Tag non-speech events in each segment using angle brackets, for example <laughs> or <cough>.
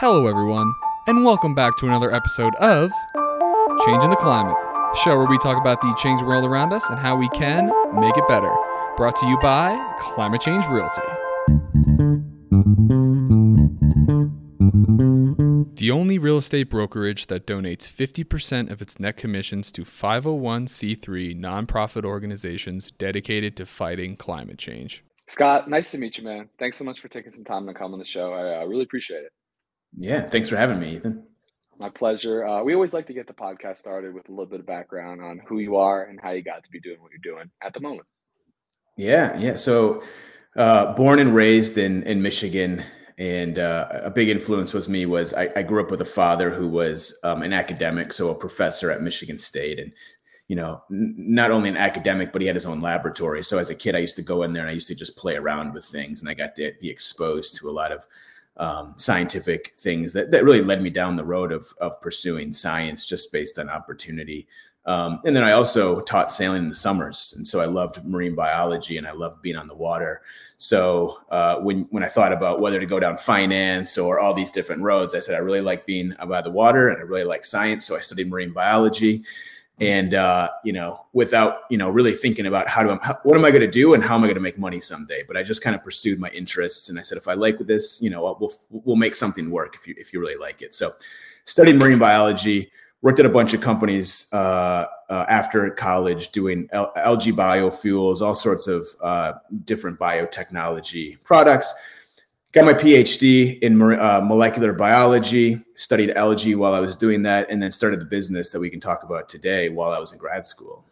Hello, everyone, and welcome back to another episode of Changing the Climate, show where we talk about the changing world around us and how we can make it better. Brought to you by Climate Change Realty. The only real estate brokerage that donates 50% of its net commissions to 501c3 nonprofit organizations dedicated to fighting climate change. Scott, nice to meet you, man. Thanks so much for taking some time to come on the show. I uh, really appreciate it. Yeah, thanks for having me, Ethan. My pleasure. Uh, we always like to get the podcast started with a little bit of background on who you are and how you got to be doing what you're doing at the moment. Yeah, yeah. So, uh, born and raised in in Michigan, and uh, a big influence was me was I, I, grew up with a father who was um, an academic, so a professor at Michigan State, and you know, n- not only an academic, but he had his own laboratory. So as a kid, I used to go in there and I used to just play around with things, and I got to be exposed to a lot of um, scientific things that, that really led me down the road of, of pursuing science just based on opportunity. Um, and then I also taught sailing in the summers, and so I loved marine biology and I loved being on the water. So uh, when when I thought about whether to go down finance or all these different roads, I said I really like being by the water and I really like science. So I studied marine biology, and uh, you know, without you know really thinking about how do I, what am I going to do and how am I going to make money someday. But I just kind of pursued my interests, and I said if I like this, you know, we'll we'll make something work if you if you really like it. So studied marine biology worked at a bunch of companies uh, uh, after college doing algae biofuels, all sorts of uh, different biotechnology products. Got my PhD in uh, molecular biology, studied algae while I was doing that, and then started the business that we can talk about today while I was in grad school.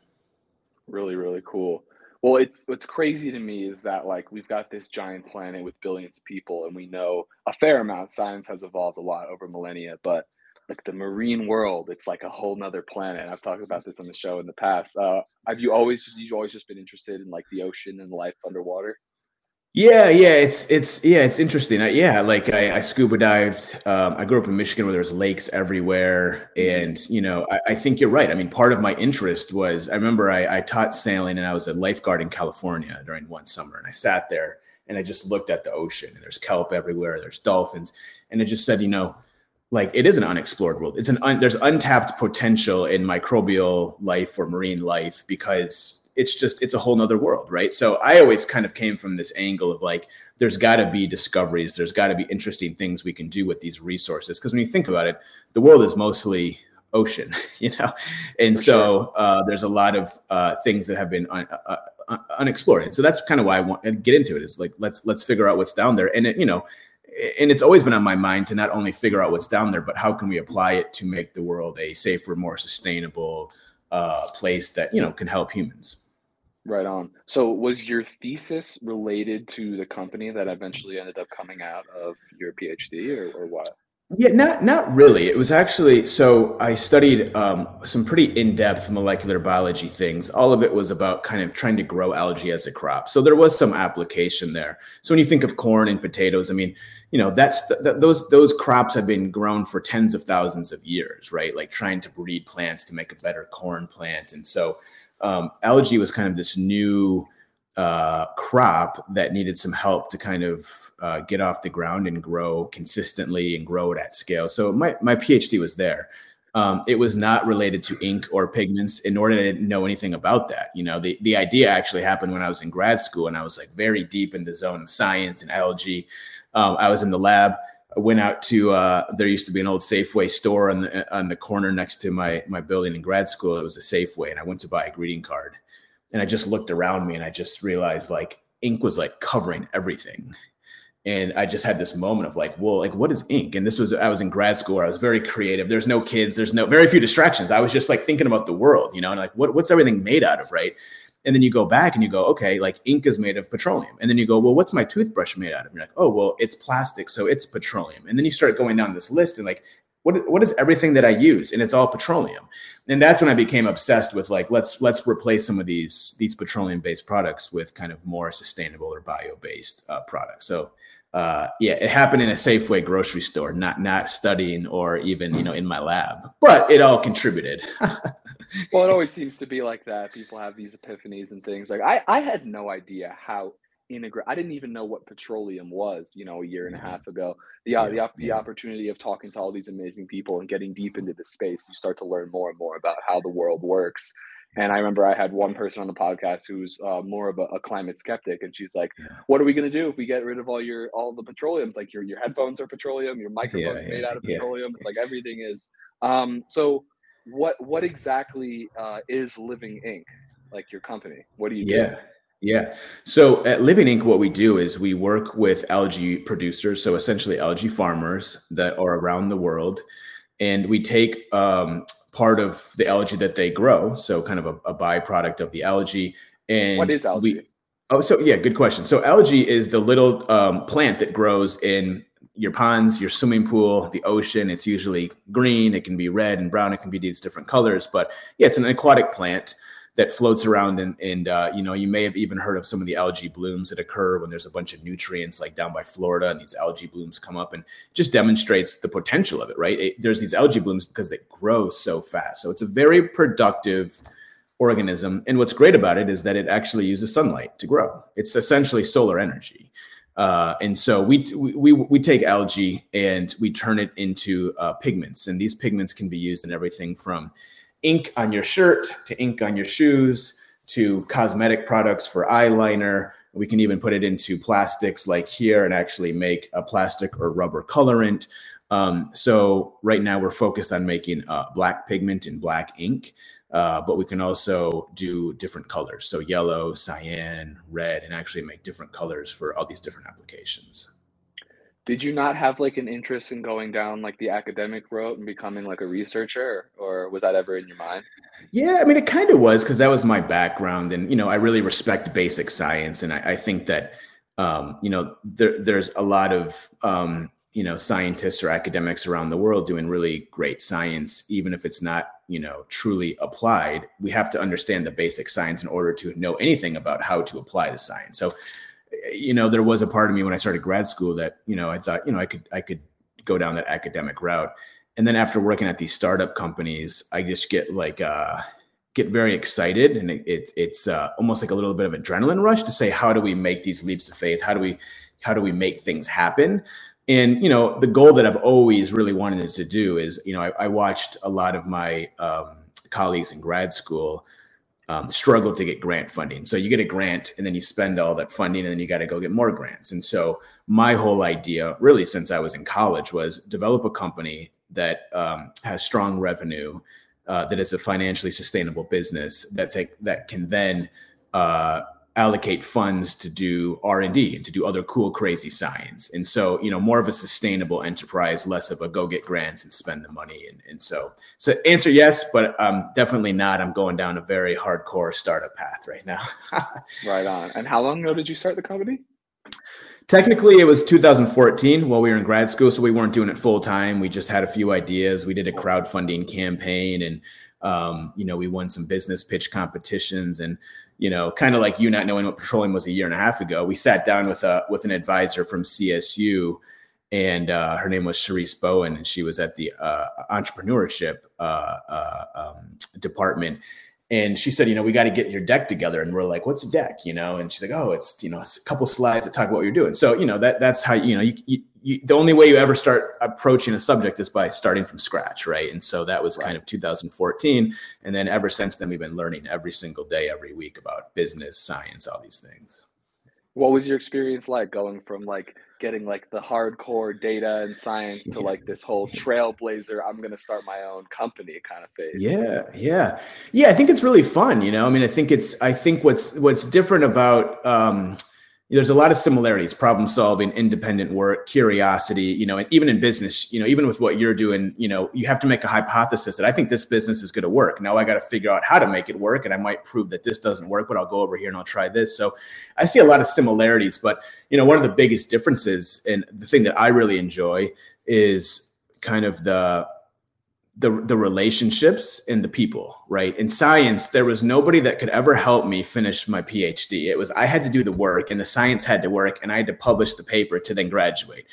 Really, really cool. Well, it's what's crazy to me is that like we've got this giant planet with billions of people, and we know a fair amount. Science has evolved a lot over millennia, but like the marine world it's like a whole nother planet i've talked about this on the show in the past uh have you always just you've always just been interested in like the ocean and life underwater yeah yeah it's it's yeah it's interesting. I, yeah like I, I, scuba dived um, i grew up in michigan where there's lakes everywhere and you know I, I, think you're right. I mean part of my interest was i remember I, I taught sailing and i was a lifeguard in california during one summer and i sat there and i just looked at the ocean and there's kelp everywhere there's dolphins and it just said you know like it is an unexplored world. It's an un, there's untapped potential in microbial life or marine life because it's just it's a whole nother world, right? So I always kind of came from this angle of like there's got to be discoveries, there's got to be interesting things we can do with these resources because when you think about it, the world is mostly ocean, <laughs> you know, and For so sure. uh, there's a lot of uh, things that have been un, uh, uh unexplored. And so that's kind of why I want to get into it is like let's let's figure out what's down there, and it, you know and it's always been on my mind to not only figure out what's down there, but how can we apply it to make the world a safer, more sustainable uh, place that you know can help humans. Right on. So, was your thesis related to the company that eventually ended up coming out of your PhD, or, or what? Yeah, not not really. It was actually so I studied um, some pretty in-depth molecular biology things. All of it was about kind of trying to grow algae as a crop. So there was some application there. So when you think of corn and potatoes, I mean, you know, that's th- those those crops have been grown for tens of thousands of years, right? Like trying to breed plants to make a better corn plant, and so um, algae was kind of this new uh, crop that needed some help to kind of uh, get off the ground and grow consistently and grow it at scale. So my my PhD was there. Um, it was not related to ink or pigments, in order to know anything about that. You know, the the idea actually happened when I was in grad school, and I was like very deep in the zone of science and algae. Um, I was in the lab. I went out to uh, there used to be an old Safeway store on the on the corner next to my my building in grad school. It was a Safeway, and I went to buy a greeting card, and I just looked around me, and I just realized like ink was like covering everything and I just had this moment of like, well, like what is ink? And this was I was in grad school. I was very creative. There's no kids. There's no very few distractions. I was just like thinking about the world, you know, and like what what's everything made out of, right? And then you go back and you go, okay, like ink is made of petroleum. And then you go, well, what's my toothbrush made out of? And you're like, oh, well, it's plastic, so it's petroleum. And then you start going down this list and like, what what is everything that I use? And it's all petroleum. And that's when I became obsessed with like, let's let's replace some of these these petroleum based products with kind of more sustainable or bio based uh, products. So uh, yeah, it happened in a Safeway grocery store, not not studying or even you know in my lab, but it all contributed. <laughs> well, it always seems to be like that. People have these epiphanies and things. Like I, I had no idea how integrate. I didn't even know what petroleum was, you know, a year and a half ago. The yeah, the, the yeah. opportunity of talking to all these amazing people and getting deep into the space, you start to learn more and more about how the world works. And I remember I had one person on the podcast who's uh, more of a, a, climate skeptic, and she's like, yeah. "What are we going to do if we get rid of all your all the petroleums? Like your your headphones are petroleum, your microphones made out of petroleum. It's like everything is." Um, so, what what exactly uh, is Living Ink? Like your company? What do you yeah. do? Yeah. So at Living Ink, what we do is we work with algae producers, so essentially algae farmers that are around the world, and we take um, part of the algae that they grow, so kind of a, a byproduct of the algae. And what is algae? We, oh, so yeah, good question. So algae is the little um, plant that grows in your ponds, your swimming pool, the ocean. It's usually green. It can be red and brown. It can be these different colors. But yeah, it's an aquatic plant that floats around and, and uh, you know you may have even heard of some of the algae blooms that occur when there's a bunch of nutrients like down by florida and these algae blooms come up and just demonstrates the potential of it right? It, there's these algae blooms because they grow so fast. So it's a very productive organism. And what's great about it is that it actually uses sunlight to grow. It's essentially solar energy. Uh, and so we, we we take algae and we turn it into uh, pigments, and these pigments can be used in everything from ink on your shirt to ink on your shoes to cosmetic products for eyeliner. We can even put it into plastics like here and actually make a plastic or rubber colorant. Um, so right now we're focused on making uh, black pigment and black ink, uh, but we can also do different colors. So yellow, cyan, red, and actually make different colors for all these different applications did you not have like an interest in going down like the academic route and becoming like a researcher or was that ever in your mind? Yeah i mean it kind of was because that was my background and you know i really respect basic science and i, I think that um, you know there, there's a lot of um, you know scientists or academics around the world doing really great science even if it's not you know truly applied. We have to understand the basic science in order to know anything about how to apply the science. So you know, there was a part of me when I started grad school that, you know, I thought, you know, I could, I could go down that academic route. And then after working at these startup companies, I just get like, uh, get very excited and it, it it's uh, almost like a little bit of adrenaline rush to say, how do we make these leaps of faith? How do we, how do we make things happen? And, you know, the goal that I've always really wanted to do is, you know, I, I watched a lot of my um, colleagues in grad school um, struggle to get grant funding. So you get a grant and then you spend all that funding and then you got to go get more grants. And so my whole idea, really since I was in college, was develop a company that um, has strong revenue, uh, that is a financially sustainable business that that can then uh, allocate funds to do r&d and to do other cool crazy science. And so you know more of a sustainable enterprise less of a go get grants and spend the money. And, and so so answer yes but um, definitely not. I'm going down a very hardcore startup path right now. <laughs> Right on. And how long ago did you start the company? Technically it was 2014 while we were in grad school so we weren't doing it full time. We just had a few ideas. We did a crowdfunding campaign and um, you know we won some business pitch competitions. And you know, kind of like you not knowing what petroleum was a year and a half ago, we sat down with a with an advisor from CSU, and uh, her name was Cherise Bowen, and she was at the uh, entrepreneurship uh, uh um, department. And she said, you know, we got to get your deck together. And we're like, what's a deck? You know, and she's like, oh, it's you know, it's a couple slides that talk about what you're doing. So you know, that that's how you know you, you you, the only way you ever start approaching a subject is by starting from scratch, right? And so that was right. kind of 2014, and then ever since then we've been learning every single day, every week about business, science, all these things. What was your experience like going from like getting like the hardcore data and science to like this whole trailblazer? I'm going to start my own company kind of phase. Yeah, yeah, yeah. I think it's really fun. You know, I mean, I think it's I think what's what's different about um, there's a lot of similarities problem solving independent work curiosity you know and even in business you know even with what you're doing you know you have to make a hypothesis that i think this business is going to work. Now i got to figure out how to make it work and i might prove that this doesn't work but i'll go over here and i'll try this. So i see a lot of similarities but you know one of the biggest differences and the thing that i really enjoy is kind of the the the relationships and the people right? In science there was nobody that could ever help me finish my phd it was i had to do the work and the science had to work and i had to publish the paper to then graduate.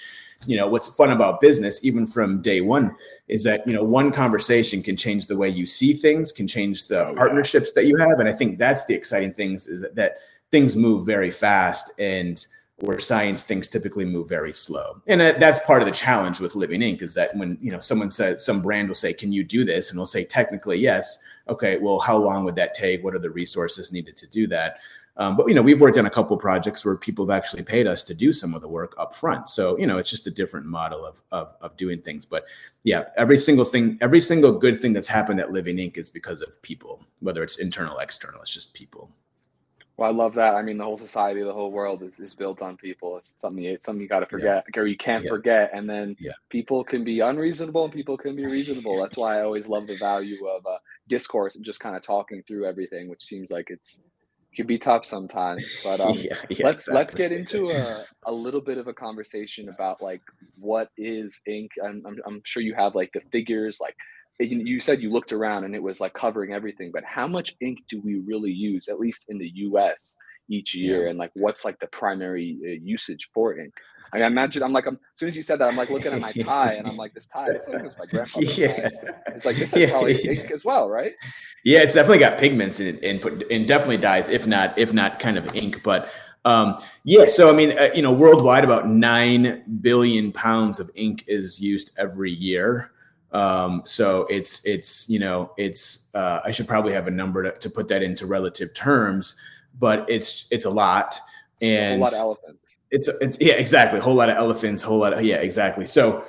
You know what's fun about business even from day one is that you know one conversation can change the way you see things can change the oh, partnerships that you have. And i think that's the exciting things is that, that things move very fast and where science things typically move very slow. And that's part of the challenge with Living Ink is that when you know someone says some brand will say, "Can you do this?" and we'll say, "Technically, yes." Okay, well, how long would that take? What are the resources needed to do that? Um, but you know, we've worked on a couple projects where people have actually paid us to do some of the work up front. So you know, it's just a different model of of, of doing things. But yeah, every single thing, every single good thing that's happened at Living Ink is because of people, whether it's internal, external. It's just people. Well, I love that. I mean, the whole society, the whole world is, is built on people. It's something it's something you got to forget, yeah. or you can't yeah. forget. And then yeah. people can be unreasonable, and people can be reasonable. That's why I <laughs> always love the value of uh, discourse and just kind of talking through everything, which seems like it's can be tough sometimes. But um, <laughs> let's exactly. let's get into a, a little bit of a conversation about like what is ink. I'm, I'm, I'm sure you have like the figures. Like you said, you looked around and it was like covering everything. But how much ink do we really use, at least in the U.S. each year? Yeah. And like, what's like the primary uh, usage for ink? I, mean, imagine I'm like I'm, as soon as you said that I'm like looking at my <laughs> tie and I'm like this tie is my grandfather's <laughs> yeah. tie. It's like this is <laughs> yeah, probably ink as well, right? Yeah, it's definitely got pigments in it and put and definitely dyes, if not if not kind of ink. But um, yeah, so I mean, uh, you know, worldwide about nine billion pounds of ink is used every year. Um, so it's it's you know it's uh, I should probably have a number to, to put that into relative terms, but it's it's a lot and a lot of elephants. it's it's yeah exactly. A whole lot of elephants whole lot of yeah exactly. So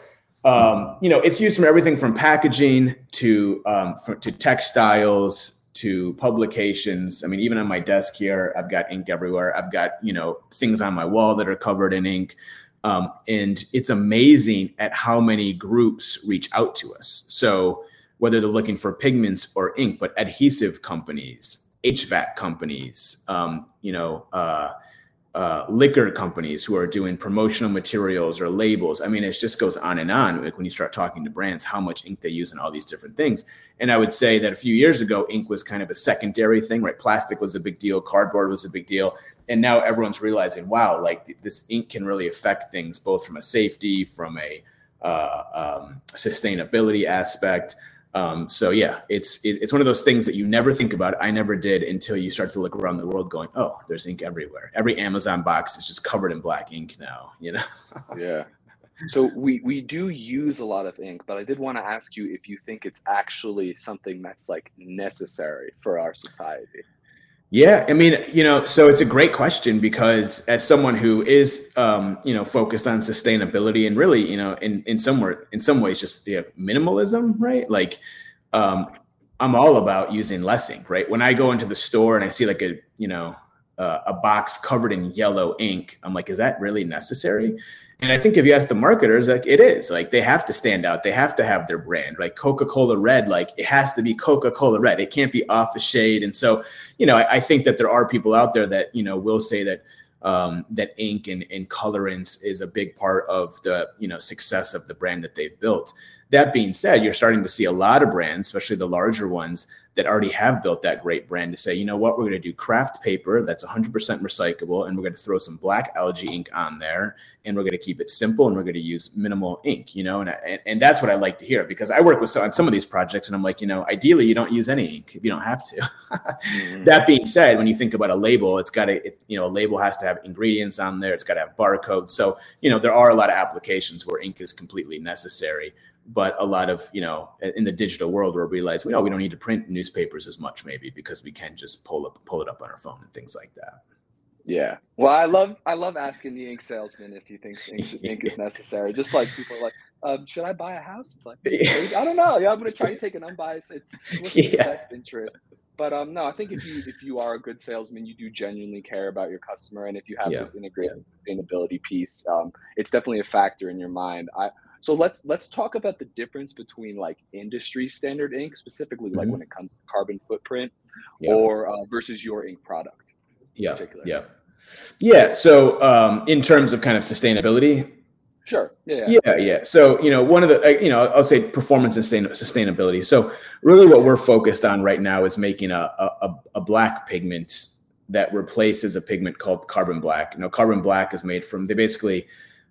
um, you know it's used from everything from packaging to um, for, to textiles to publications. I mean even on my desk here i've got ink everywhere. I've got you know things on my wall that are covered in ink um, and it's amazing at how many groups reach out to us. So whether they're looking for pigments or ink but adhesive companies hvac companies um, you know uh, uh, liquor companies who are doing promotional materials or labels. I mean, it just goes on and on. Like when you start talking to brands, how much ink they use and all these different things. And I would say that a few years ago, ink was kind of a secondary thing, right? Plastic was a big deal, cardboard was a big deal, and now everyone's realizing, wow, like this ink can really affect things both from a safety, from a uh, um, sustainability aspect. Um, so yeah, it's it, it's one of those things that you never think about. I never did until you start to look around the world, going, "Oh, there's ink everywhere. Every Amazon box is just covered in black ink now." You know? <laughs> yeah. So we we do use a lot of ink, but I did want to ask you if you think it's actually something that's like necessary for our society. Yeah, I mean, you know, so it's a great question because as someone who is, um, you know, focused on sustainability and really, you know, in in some way, in some ways, just yeah, minimalism, right? Like, um, I'm all about using less ink, right? When I go into the store and I see like a, you know, uh, a box covered in yellow ink, I'm like, is that really necessary? And I think if you ask the marketers, like it is, like they have to stand out. They have to have their brand, like Coca-Cola Red, like it has to be Coca-Cola Red. It can't be off the shade. And so, you know, I, I, think that there are people out there that, you know, will say that um, that ink and, and colorants is a big part of the, you know, success of the brand that they've built. That being said, you're starting to see a lot of brands, especially the larger ones, that already have built that great brand to say, you know what, we're going to do craft paper that's 100% recyclable, and we're going to throw some black algae ink on there, and we're going to keep it simple, and we're going to use minimal ink, you know, and, and, and that's what I like to hear because I work with some, on some of these projects, and I'm like, you know, ideally you don't use any ink if you don't have to. mm-hmm. <laughs> That being said, when you think about a label, it's got to, it, you know, a label has to have ingredients on there, it's got to have barcodes. So, you know, there are a lot of applications where ink is completely necessary but a lot of you know in the digital world we realize we know we don't need to print newspapers as much maybe because we can just pull up pull it up on our phone and things like that. Yeah. Well i love i love asking the ink salesman if he thinks ink, ink is necessary just like people are like um, should i buy a house? It's like i don't know. Yeah i'm going to try to take an unbiased it's what's yeah. the best interest. But um no i think if you if you are a good salesman you do genuinely care about your customer and if you have yeah. this integrated yeah. sustainability piece um, it's definitely a factor in your mind. I so let's let's talk about the difference between like industry standard ink, specifically like mm-hmm. when it comes to carbon footprint, yeah. or uh, versus your ink product. Yeah, yeah, yeah. So um, in terms of kind of sustainability, Sure. Yeah, yeah. Yeah. Yeah. So, you know, one of the, you know, I'll say performance and sustainability. So, really, what we're focused on right now is making a, a, a black pigment that replaces a pigment called carbon black. You know, carbon black is made from, they basically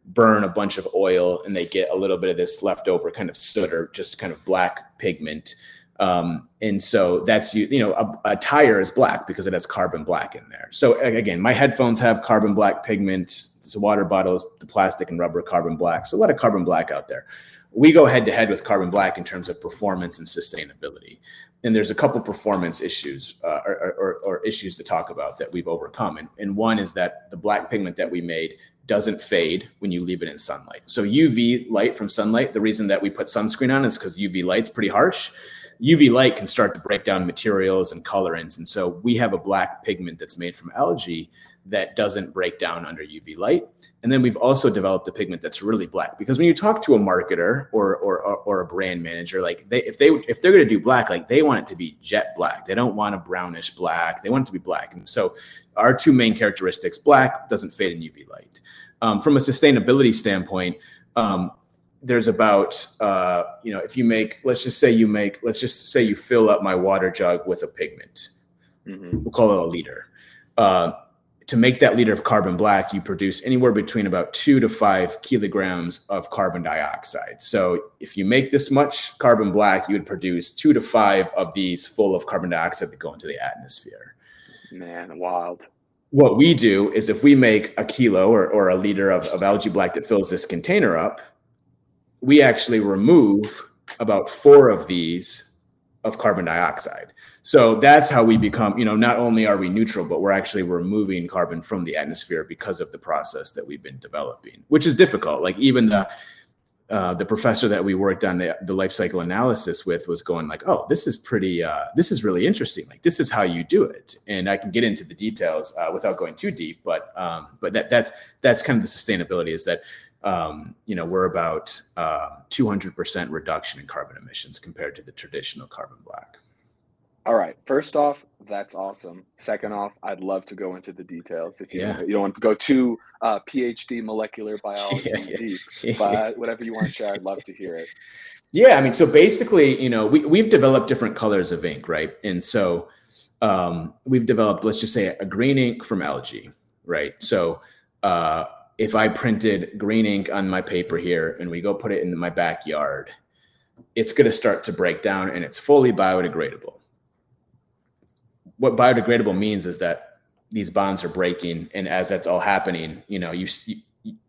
burn a bunch of oil and they get a little bit of this leftover kind of soot or just kind of black pigment. Um, and so that's you, you know, a, a, tire is black because it has carbon black in there. So again, my headphones have carbon black pigment. So water bottles, the plastic and rubber carbon black. So a lot of carbon black out there. We go head to head with carbon black in terms of performance and sustainability. And there's a couple performance issues uh, or, or, or, issues to talk about that we've overcome. And, and one is that the black pigment that we made doesn't fade when you leave it in sunlight. So UV light from sunlight, the reason that we put sunscreen on is because UV light's pretty harsh. UV light can start to break down materials and colorants. And so we have a black pigment that's made from algae that doesn't break down under UV light. And then we've also developed a pigment that's really black because when you talk to a marketer or or, or a brand manager, like they if they if they're going to do black, like they want it to be jet black. They don't want a brownish black. They want it to be black. And so our two main characteristics: black doesn't fade in UV light. Um, from a sustainability standpoint, um, there's about uh, you know if you make let's just say you make let's just say you fill up my water jug with a pigment mm-hmm. we'll call it a liter uh, to make that liter of carbon black you produce anywhere between about two to five kilograms of carbon dioxide. So if you make this much carbon black you would produce two to five of these full of carbon dioxide that go into the atmosphere. Man wild. What we do is if we make a kilo or, or a liter of, of algae black that fills this container up we actually remove about four of these of carbon dioxide. So that's how we become, you know, not only are we neutral, but we're actually removing carbon from the atmosphere because of the process that we've been developing, which is difficult. Like even the uh, the professor that we worked on the, the life cycle analysis with was going like, oh, this is pretty, uh, this is really interesting. Like this is how you do it. And I can get into the details uh, without going too deep, but um, but that that's that's kind of the sustainability is that um, you know, we're about uh, 200% reduction in carbon emissions compared to the traditional carbon black. All right. First off, that's awesome. Second off, I'd love to go into the details. If you, yeah. you don't want to go too uh, PhD molecular <laughs> biology yeah. deep, <laughs> but whatever you want to share, I'd love to hear it. Yeah, I mean, so basically, you know, we we've developed different colors of ink, right? And so um, we've developed, let's just say, a green ink from algae, right? So uh, if I printed green ink on my paper here and we go put it in my backyard, it's going to start to break down and it's fully biodegradable. What biodegradable means is that these bonds are breaking, and as that's all happening, you know, you you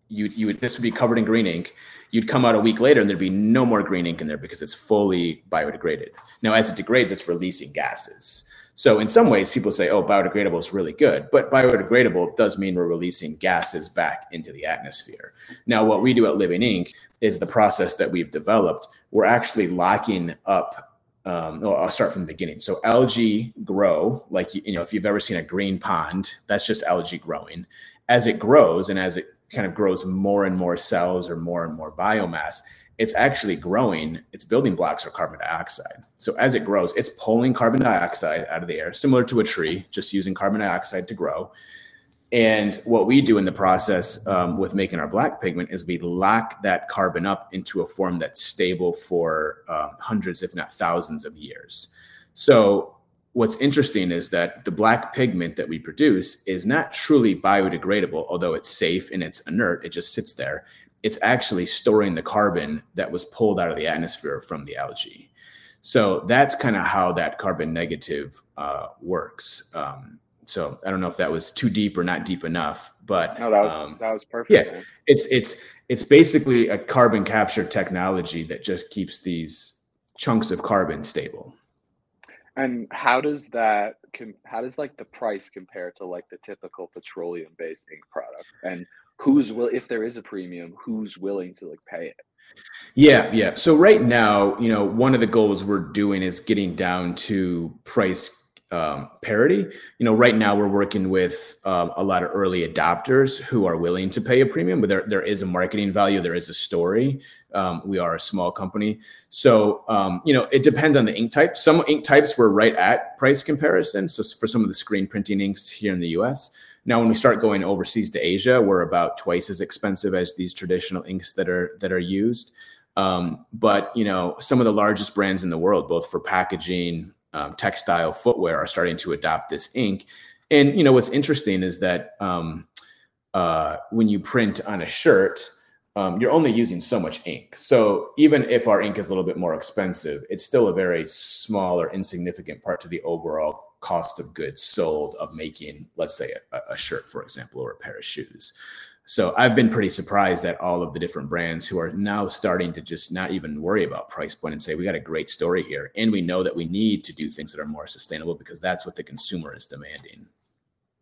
you, you would this would be covered in green ink. You'd come out a week later and there'd be no more green ink in there because it's fully biodegraded. Now, as it degrades, it's releasing gases. So in some ways, people say, "Oh, biodegradable is really good," but biodegradable does mean we're releasing gases back into the atmosphere. Now, what we do at Living Ink is the process that we've developed. We're actually locking up. Um, well, I'll start from the beginning. So algae grow, like you know, if you've ever seen a green pond, that's just algae growing. As it grows and as it kind of grows more and more cells or more and more biomass, it's actually growing its building blocks are carbon dioxide. So as it grows, it's pulling carbon dioxide out of the air, similar to a tree, just using carbon dioxide to grow. And what we do in the process um, with making our black pigment is we lock that carbon up into a form that's stable for um, hundreds, if not thousands of years. So what's interesting is that the black pigment that we produce is not truly biodegradable, although it's safe and it's inert, it just sits there it's actually storing the carbon that was pulled out of the atmosphere from the algae. So that's kind of how that carbon negative uh, works. Um, so I don't know if that was too deep or not deep enough, but no, that was um, that was perfect. Yeah, man. it's it's it's basically a carbon capture technology that just keeps these chunks of carbon stable. And how does that how does like the price compare to like the typical petroleum based ink product? And who's will if there is a premium, who's willing to like pay it? Yeah, yeah. So right now, you know, one of the goals we're doing is getting down to price um, parity. You know, right now we're working with um, a lot of early adopters who are willing to pay a premium, but there there is a marketing value, there is a story. Um, we are a small company, so um, you know it depends on the ink type. Some ink types were right at price comparison. So for some of the screen printing inks here in the U.S. Now, when we start going overseas to Asia, we're about twice as expensive as these traditional inks that are that are used. Um, but you know, some of the largest brands in the world, both for packaging, um, textile, footwear, are starting to adopt this ink. And you know, what's interesting is that um, uh, when you print on a shirt, um, you're only using so much ink. So even if our ink is a little bit more expensive, it's still a very small or insignificant part to the overall cost of goods sold of making, let's say, a, a shirt, for example, or a pair of shoes. So I've been pretty surprised at all of the different brands who are now starting to just not even worry about price point and say we got a great story here, and we know that we need to do things that are more sustainable because that's what the consumer is demanding.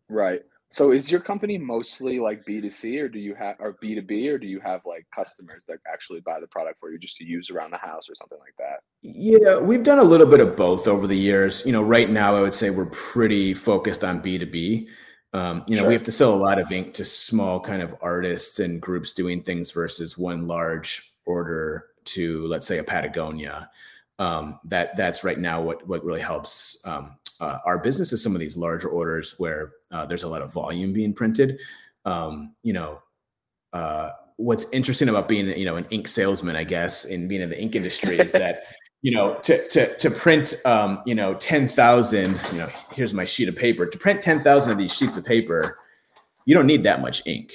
Right. So is your company mostly like B2C or do you have or B2B or do you have like customers that actually buy the product for you just to use around the house or something like that? Yeah, we've done a little bit of both over the years. You know, right now I would say we're pretty focused on B2B. Um, you know, sure. we have to sell a lot of ink to small kind of artists and groups doing things versus one large order to let's say a Patagonia. Um, that that's right now what what really helps um, uh, our business is some of these larger orders where uh, there's a lot of volume being printed. Um, you know, uh, what's interesting about being you know an ink salesman, I guess, in being in the ink industry is that <laughs> you know to to to print um, you know ten thousand. You know, here's my sheet of paper. To print ten thousand of these sheets of paper, you don't need that much ink.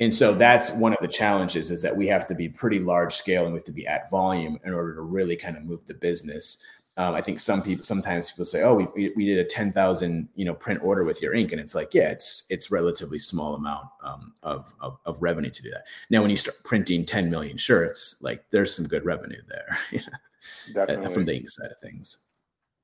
And so that's one of the challenges is that we have to be pretty large scale and we have to be at volume in order to really kind of move the business. Um, I think some people sometimes people say, "Oh, we we did a ten thousand you know print order with your ink," and it's like, yeah, it's it's relatively small amount um, of, of, of revenue to do that. Now, when you start printing ten million shirts, like there's some good revenue there, <laughs> Definitely. from the ink side of things.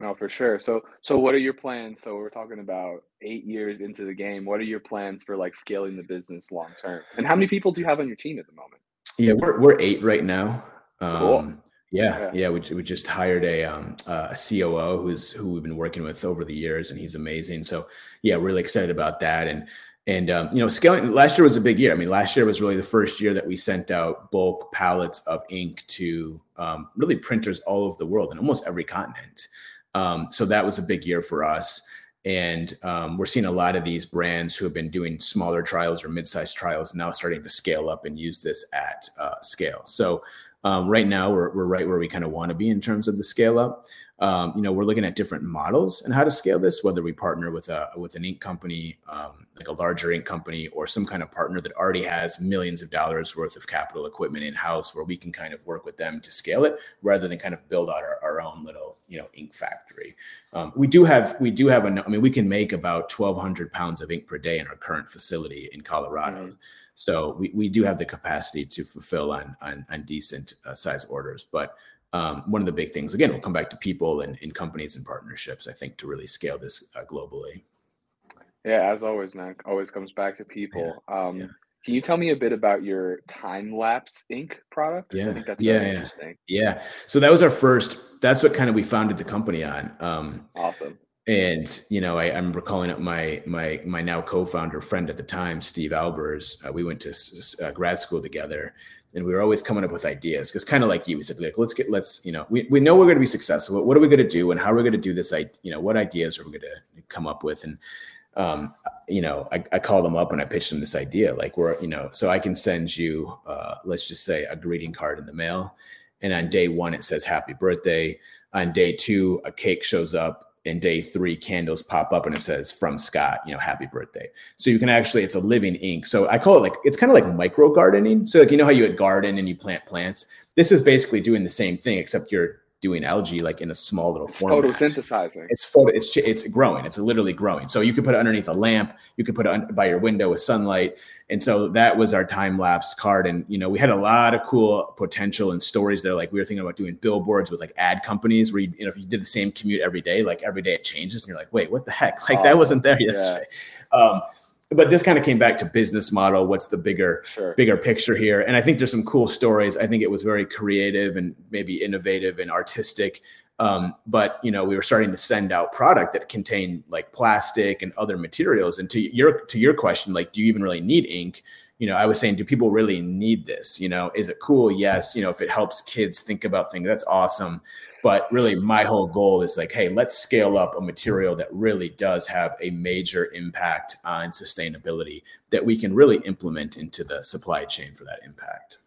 No, for sure. So so what are your plans? So we're talking about eight years into the game. What are your plans for like scaling the business long term? And how many people do you have on your team at the moment? Yeah, we're we're eight right now. Um, cool. Yeah, yeah. We, we just hired a um, uh, a COO who's who we've been working with over the years, and he's amazing. So yeah, really excited about that. And and um, you know, scaling last year was a big year. I mean, last year was really the first year that we sent out bulk pallets of ink to um, really printers all over the world and almost every continent. Um, so that was a big year for us. And um, we're seeing a lot of these brands who have been doing smaller trials or mid-sized trials now starting to scale up and use this at uh, scale. So um, right now, we're, we're right where we kind of want to be in terms of the scale up. Um, you know, we're looking at different models and how to scale this, whether we partner with a with an ink company, um, like a larger ink company, or some kind of partner that already has millions of dollars worth of capital equipment in house, where we can kind of work with them to scale it, rather than kind of build out our, our own little you know ink factory. Um, we do have we do have a I mean we can make about 1,200 pounds of ink per day in our current facility in Colorado. Mm-hmm. So we, we do have the capacity to fulfill on on, on decent uh, size orders. But um, one of the big things, again, we'll come back to people and, and companies and partnerships. I think to really scale this uh, globally. Yeah, as always, man, always comes back to people. Yeah, um, yeah. Can you tell me a bit about your time lapse ink product? Yeah, I think that's yeah, yeah. interesting. Yeah, so that was our first. That's what kind of we founded the company on. Um, awesome and you know I, I remember calling up my my my now co-founder friend at the time steve albers uh, we went to uh, grad school together and we were always coming up with ideas because kind of like you we said like let's get let's you know we, we know we're going to be successful what are we going to do and how are we going to do this I, you know what ideas are we going to come up with? And um, you know I, I called them up and i pitched them this idea like we're you know so i can send you uh, let's just say a greeting card in the mail and on day one it says happy birthday. On day two a cake shows up in day three candles pop up and it says from scott you know happy birthday. So you can actually it's a living ink. So i call it like it's kind of like micro gardening so like you know how you garden and you plant plants? This is basically doing the same thing except you're doing algae like in a small little it's format. Photosynthesizing. It's photo. It's it's growing. It's literally growing. So you could put it underneath a lamp. You could put it by your window with sunlight. And so that was our time lapse card. And you know we had a lot of cool potential and stories there. Like we were thinking about doing billboards with like ad companies where you, you know if you did the same commute every day, like every day it changes, and you're like, wait, what the heck? <laughs> Like awesome. that wasn't there yesterday. Yeah. Um, but this kind of came back to business model what's the bigger sure. bigger picture here. And i think there's some cool stories. I think it was very creative and maybe innovative and artistic. Um, but you know we were starting to send out product that contained like plastic and other materials. And to your to your question like do you even really need ink you know, I was saying, do people really need this? You know, is it cool? Yes. You know, if it helps kids think about things, that's awesome. But really, my whole goal is like, hey, let's scale up a material that really does have a major impact on sustainability that we can really implement into the supply chain for that impact.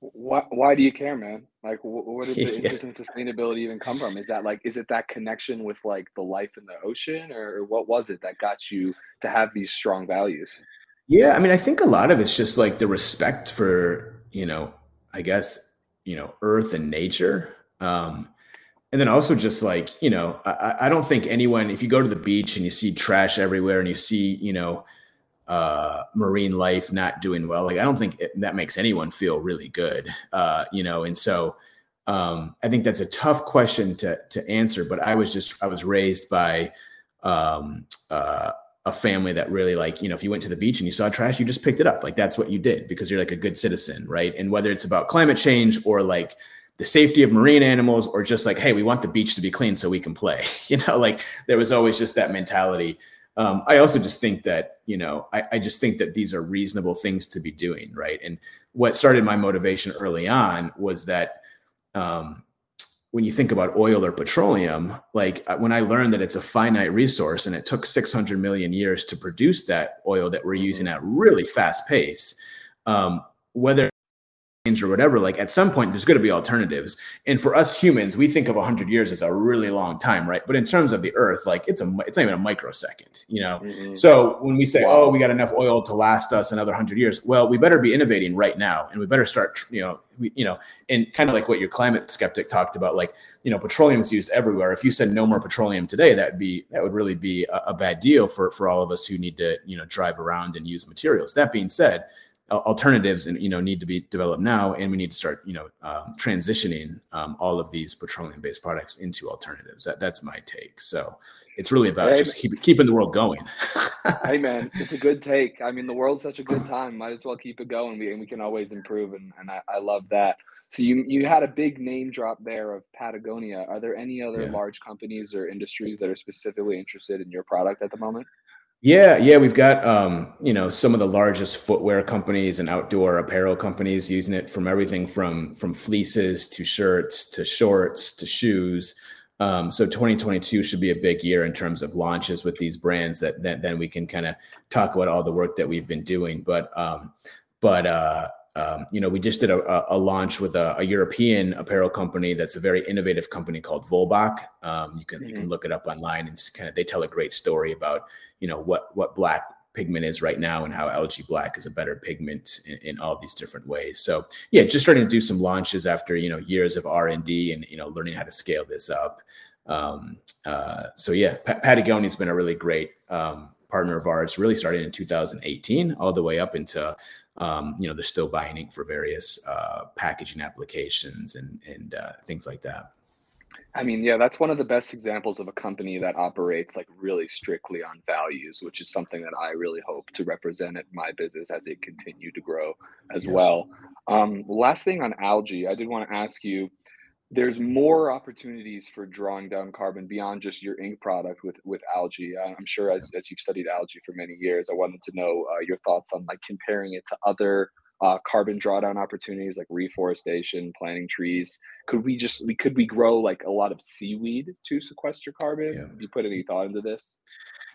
Why, why do you care, man? Like, where did the <laughs> interest in sustainability even come from? Is that like, is it that connection with like the life in the ocean, or what was it that got you to have these strong values? Yeah, I mean, I think a lot of it's just like the respect for, you know, I guess, you know, earth and nature. Um, and then also just like, you know, I, I don't think anyone, if you go to the beach and you see trash everywhere and you see, you know, uh, marine life not doing well, like I don't think it, that makes anyone feel really good, uh, you know. And so um, I think that's a tough question to to answer. But I was just I was raised by um, uh, a family that really like you know if you went to the beach and you saw trash you just picked it up. Like that's what you did because you're like a good citizen right? And whether it's about climate change or like the safety of marine animals or just like hey we want the beach to be clean so we can play <laughs> you know? Like there was always just that mentality. Um, i also just think that you know I, I just think that these are reasonable things to be doing right? And what started my motivation early on was that um, when you think about oil or petroleum, like uh, when I learned that it's a finite resource and it took 600 million years to produce that oil that we're using at really fast pace, um, whether or whatever like at some point there's going to be alternatives. And for us humans we think of 100 years as a really long time right? But in terms of the earth like it's a it's not even a microsecond you know? Mm-hmm. so when we say wow. oh we got enough oil to last us another 100 years well we better be innovating right now and we better start you know we, you know and kind of like what your climate skeptic talked about like you know petroleum is used everywhere. If you said no more petroleum today that'd be that would really be a, a bad deal for for all of us who need to you know drive around and use materials. That being said alternatives and you know need to be developed now and we need to start you know um, transitioning um, all of these petroleum based products into alternatives. That, that's my take. So it's really about hey, just keep, keeping the world going. <laughs> hey man it's a good take. I mean the world's such a good time. Might as well keep it going. We, and we can always improve and, and I, I love that. So you you had a big name drop there of patagonia. Are there any other yeah. large companies or industries that are specifically interested in your product at the moment yeah, yeah, we've got um, you know some of the largest footwear companies and outdoor apparel companies using it from everything from from fleeces to shirts to shorts to shoes. Um, so 2022 should be a big year in terms of launches with these brands that, that then we can kind of talk about all the work that we've been doing. But um, but uh, um, you know, we just did a, a launch with a, a, European apparel company that's a very innovative company called Vollebak. Um, you can mm-hmm. you can mm-hmm. look it up online and kind of they tell a great story about you know what what black pigment is right now and how algae black is a better pigment in, in, all these different ways. So yeah, just starting to do some launches after you know years of R and D and you know learning how to scale this up. Um, uh, so yeah, Patagonia's been a really great um, partner of ours, really starting in 2018 all the way up into um, you know, they're still buying ink for various uh, packaging applications and and uh, things like that. I mean, yeah, that's one of the best examples of a company that operates like really strictly on values, which is something that I really hope to represent at my business as it continue to grow as yeah. well. Um, last thing on algae, I did want to ask you there's more opportunities for drawing down carbon beyond just your ink product with with algae. I'm sure as, as you've studied algae for many years, I wanted to know uh, your thoughts on like comparing it to other uh, carbon drawdown opportunities like reforestation, planting trees. Could we just we could we grow like a lot of seaweed to sequester carbon? Yeah. Have you put any thought into this?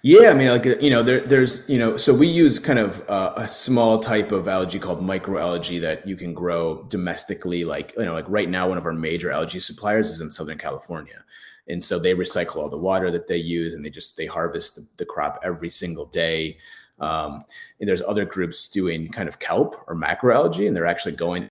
Yeah, I mean, like you know, there, there's you know, so we use kind of uh, a small type of algae called microalgae that you can grow domestically. Like you know, like right now, one of our major algae suppliers is in Southern California, and so they recycle all the water that they use, and they just they harvest the, the crop every single day. Um, and there's other groups doing kind of kelp or macroalgae, and they're actually going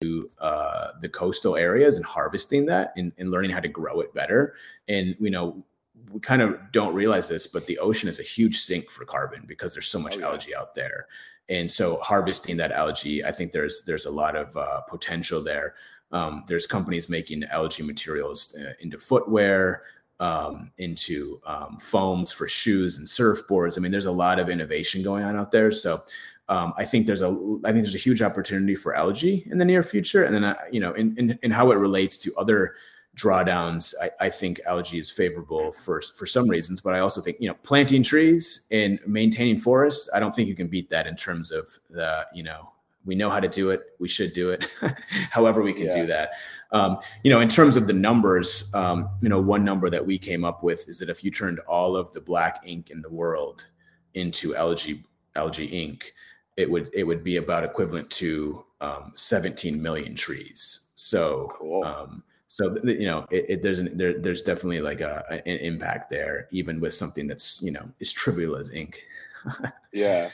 to uh, the coastal areas and harvesting that and, and learning how to grow it better. And you know, we kind of don't realize this, but the ocean is a huge sink for carbon because there's so much oh, yeah. algae out there. And so harvesting that algae, I think there's there's a lot of uh, potential there. Um, there's companies making algae materials uh, into footwear, um, into um, foams for shoes and surfboards. I mean, there's a lot of innovation going on out there. So um, I think there's a I think there's a huge opportunity for algae in the near future. And then uh, you know, in, in, in how it relates to other drawdowns, I, I, think algae is favorable for for some reasons, but I also think you know planting trees and maintaining forests. I don't think you can beat that in terms of the you know we know how to do it. We should do it. <laughs> However, we can yeah. do that. Um, you know, in terms of the numbers, um, you know, one number that we came up with is that if you turned all of the black ink in the world into algae algae ink, it would it would be about equivalent to um, 17 million trees. So, cool. Um, so you know, it, it, there's an, there, there's definitely like a, an impact there, even with something that's you know as trivial as ink. <laughs> yeah.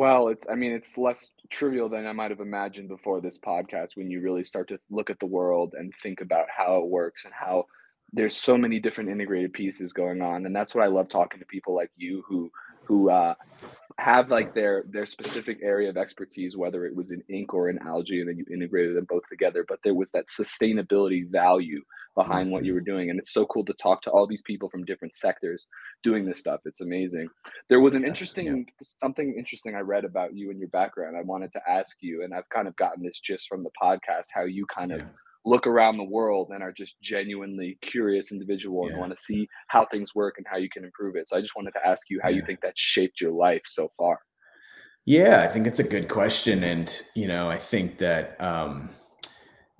Well, it's I mean it's less trivial than I might have imagined before this podcast when you really start to look at the world and think about how it works and how there's so many different integrated pieces going on. And that's what I love talking to people like you who who uh, have like their their specific area of expertise, whether it was in ink or in algae, and then you integrated them both together. But there was that sustainability value behind what you were mm-hmm. doing, and it's so cool to talk to all these people from different sectors doing this stuff. It's amazing. There was an interesting yeah. something interesting I read about you and your background. I wanted to ask you, and I've kind of gotten this just from the podcast, how you kind of look around the world and are just genuinely curious individual and want to see how things work and how you can improve it. So I just wanted to ask you how yeah. you think that shaped your life so far. Yeah, I think it's a good question. And, you know, I think that um,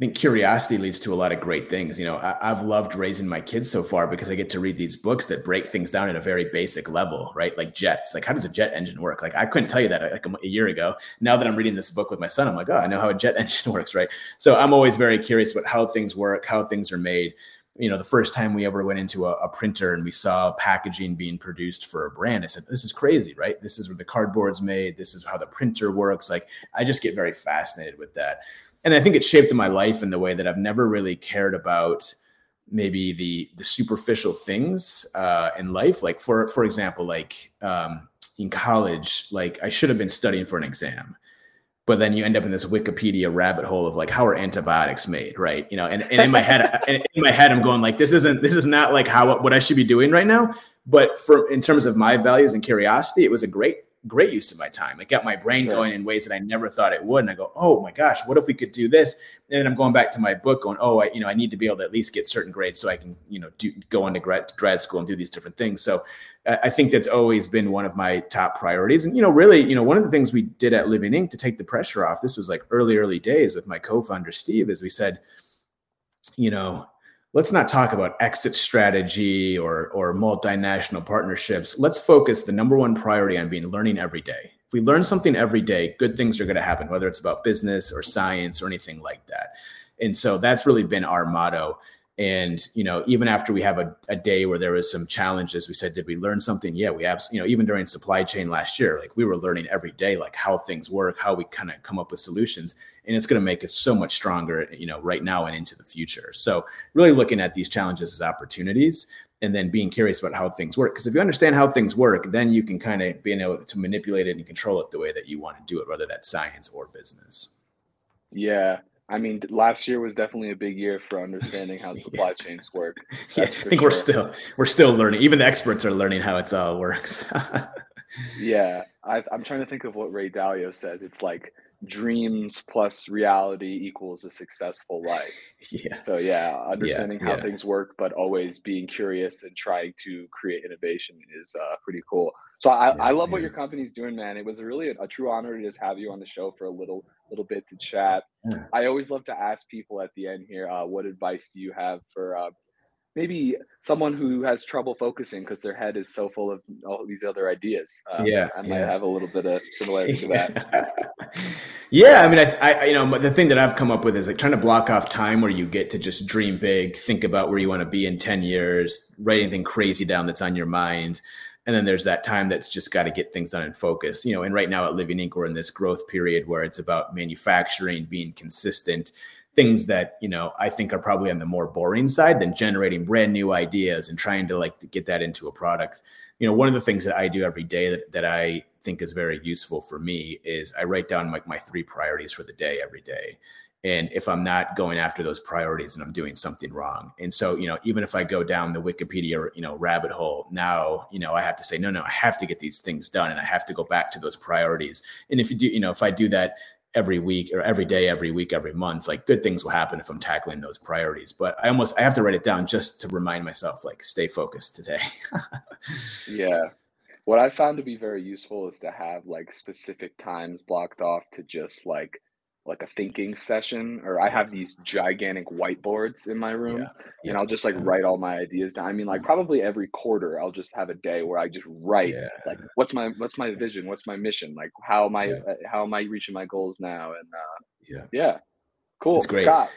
I think curiosity leads to a lot of great things. You know, I, have loved raising my kids so far because I get to read these books that break things down at a very basic level, right? Like jets. Like, how does a jet engine work? Like, I couldn't tell you that like a, year ago. Now that I'm reading this book with my son, I'm like, oh, I know how a jet <laughs> engine works, right? So I'm always very curious about how things work, how things are made. You know, the first time we ever went into a, a printer and we saw packaging being produced for a brand, I said, this is crazy, right? This is where the cardboard's made. This is how the printer works. Like, I just get very fascinated with that and I think it shaped my life in the way that I've never really cared about maybe the the superficial things uh, in life. Like for for example, like um, in college, like I should have been studying for an exam, but then you end up in this Wikipedia rabbit hole of like how are antibiotics made, right? You know, and, and in my head, <laughs> in my head, I'm going like this isn't this is not like how what I should be doing right now. But for in terms of my values and curiosity, it was a great great use of my time. It got my brain sure. going in ways that I never thought it would. And I go, oh my gosh, what if we could do this? And then I'm going back to my book, going, oh, I, you know, I need to be able to at least get certain grades so I can, you know, do go into grad grad school and do these different things. So uh, I think that's always been one of my top priorities. And you know, really, you know, one of the things we did at Living Ink to take the pressure off. This was like early, early days with my co-founder Steve, as we said, you know let's not talk about exit strategy or or multinational partnerships. Let's focus the number one priority on being learning every day. If we learn something every day, good things are going to happen, whether it's about business or science or anything like that. And so that's really been our motto. And you know, even after we have a, a day where there was some challenges, we said, did we learn something? Yeah, we have. You know, even during supply chain last year, like we were learning every day, like how things work, how we kind of come up with solutions, and it's going to make us so much stronger. You know, right now and into the future. So really looking at these challenges as opportunities, and then being curious about how things work. Because if you understand how things work, then you can kind of be able to manipulate it and control it the way that you want to do it, whether that's science or business. Yeah, I mean, last year was definitely a big year for understanding how <laughs> supply yeah. chains work. <laughs> yeah, I think sure. we're still we're still learning. Even the experts are learning how it all works. <laughs> yeah, I, I'm trying to think of what Ray Dalio says. It's like dreams plus reality equals a successful life. Yeah. So yeah, understanding yeah, how things work, but always being curious and trying to create innovation is uh, pretty cool. So I, yeah, I love what your company's doing, man. It was really a, a, true honor to just have you on the show for a little little bit to chat. I always love to ask people at the end here, uh, what advice do you have for uh, maybe someone who has trouble focusing because their head is so full of all these other ideas. Um, yeah, I might yeah. have a little bit of similarity to that. <laughs> yeah, I mean, I, I, you know, the thing that I've come up with is like trying to block off time where you get to just dream big, think about where you want to be in ten years, write anything crazy down that's on your mind. And then there's that time that's just got to get things done and focus, you know. And right now at Living Ink, we're in this growth period where it's about manufacturing, being consistent, things that you know I think are probably on the more boring side than generating brand new ideas and trying to like get that into a product. You know, one of the things that I do every day that, that I think is very useful for me is I write down like my, my three priorities for the day every day. And if I'm not going after those priorities and I'm doing something wrong. And so, you know, even if I go down the Wikipedia, you know, rabbit hole now, you know, I have to say, no, no, I have to get these things done and I have to go back to those priorities. And if you do, you know, if I do that every week or every day, every week, every month, like good things will happen if I'm tackling those priorities. But I almost I have to write it down just to remind myself, like, stay focused today. <laughs> yeah. What I found to be very useful is to have like specific times blocked off to just like like a thinking session or I have these gigantic whiteboards in my room yeah, yeah, and I'll just like write all my ideas down. I mean like probably every quarter I'll just have a day where I just write like what's my what's my vision, what's my mission, like how am I uh, how am I reaching my goals now and uh yeah. Yeah. Cool. great. Scott,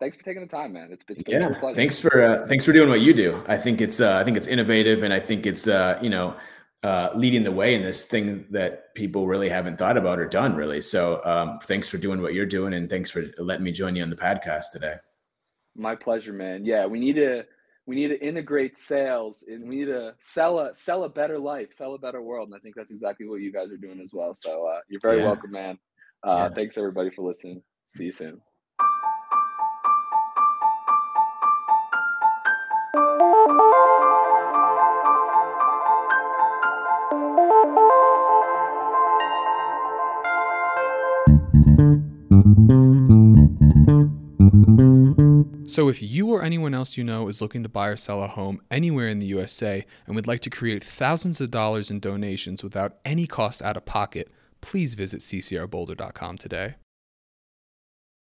thanks for taking the time, man. It's, it's been yeah. Thanks for uh, thanks for doing what you do. I think it's uh, I think it's innovative and I think it's uh, you know uh, leading the way in this thing that people really haven't thought about or done really. So um, thanks for doing what you're doing, and thanks for letting me join you on the podcast today. My pleasure, man. Yeah, we need to we need to integrate sales and we need to sell a sell a better life, sell a better world. And I think that's exactly what you guys are doing as well. So uh, you're very Yeah. welcome, man. Uh, Yeah. Thanks everybody for listening. See you soon. So, if you or anyone else you know is looking to buy or sell a home anywhere in the USA and would like to create thousands of dollars in donations without any cost out of pocket, please visit ccrboulder.com today.